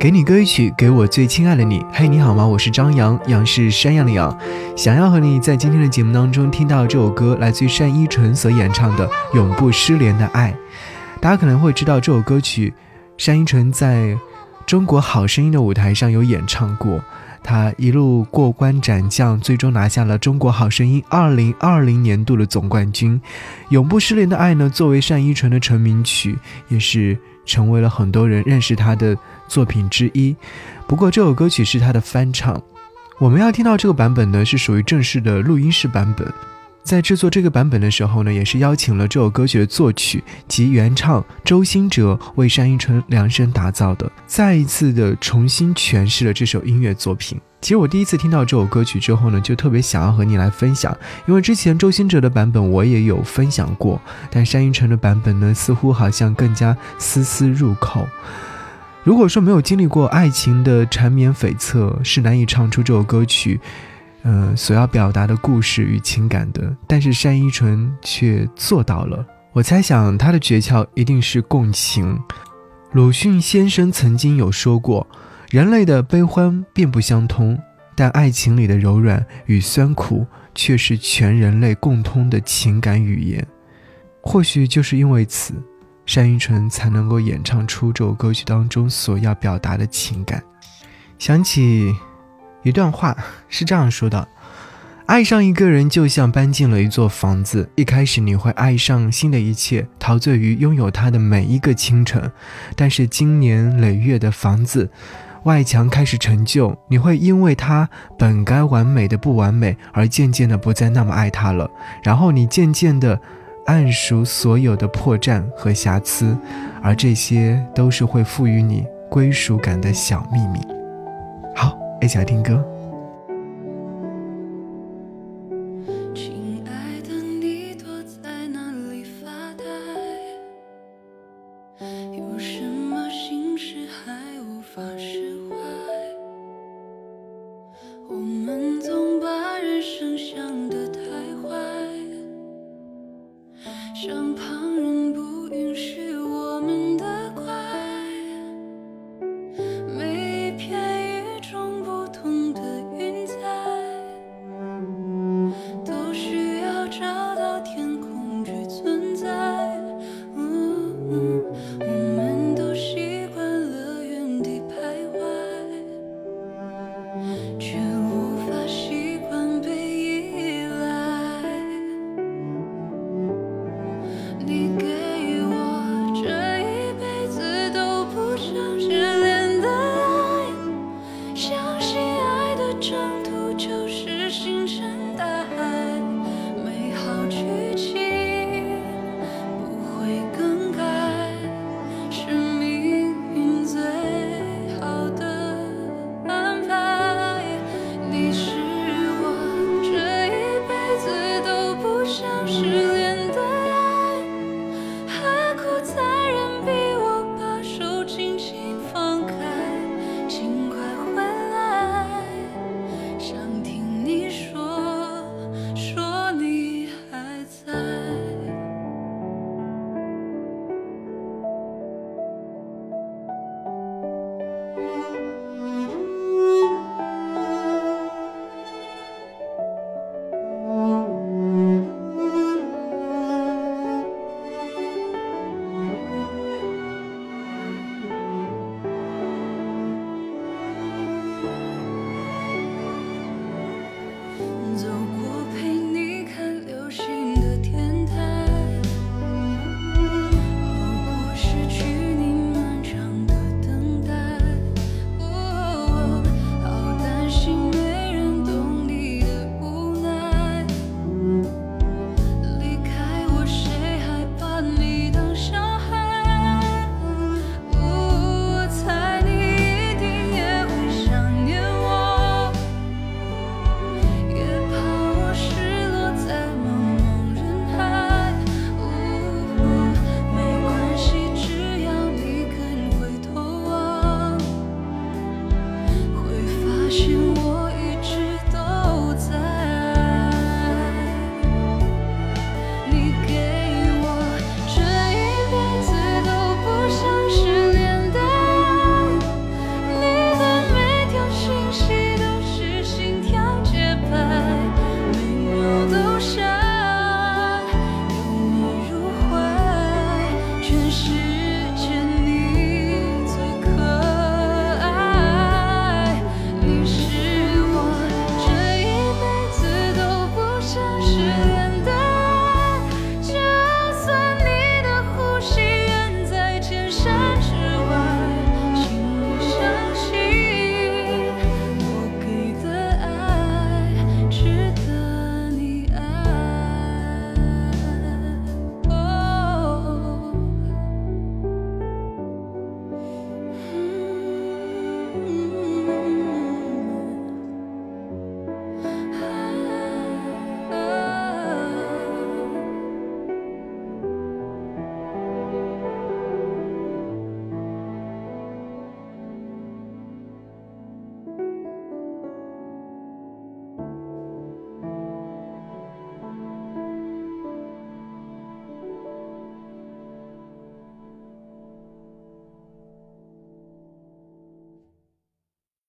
给你歌曲，给我最亲爱的你。嘿，你好吗？我是张扬，杨是山羊的羊。想要和你在今天的节目当中听到这首歌，来自于单依纯所演唱的《永不失联的爱》。大家可能会知道这首歌曲，单依纯在中国好声音的舞台上有演唱过。她一路过关斩将，最终拿下了中国好声音二零二零年度的总冠军。永不失联的爱呢，作为单依纯的成名曲，也是成为了很多人认识她的作品之一。不过这首歌曲是他的翻唱，我们要听到这个版本呢，是属于正式的录音室版本。在制作这个版本的时候呢，也是邀请了这首歌曲的作曲及原唱周兴哲为单依纯量身打造的，再一次的重新诠释了这首音乐作品。其实我第一次听到这首歌曲之后呢，就特别想要和你来分享，因为之前周兴哲的版本我也有分享过，但单依纯的版本呢，似乎好像更加丝丝入口。如果说没有经历过爱情的缠绵悱恻，是难以唱出这首歌曲。嗯，所要表达的故事与情感的，但是单依纯却做到了。我猜想他的诀窍一定是共情。鲁迅先生曾经有说过，人类的悲欢并不相通，但爱情里的柔软与酸苦却是全人类共通的情感语言。或许就是因为此，单依纯才能够演唱出这首歌曲当中所要表达的情感。想起。一段话是这样说的：爱上一个人就像搬进了一座房子，一开始你会爱上新的一切，陶醉于拥有它的每一个清晨。但是经年累月的房子外墙开始陈旧，你会因为它本该完美的不完美而渐渐的不再那么爱它了。然后你渐渐的暗熟所有的破绽和瑕疵，而这些都是会赋予你归属感的小秘密。好一起来听歌。身旁。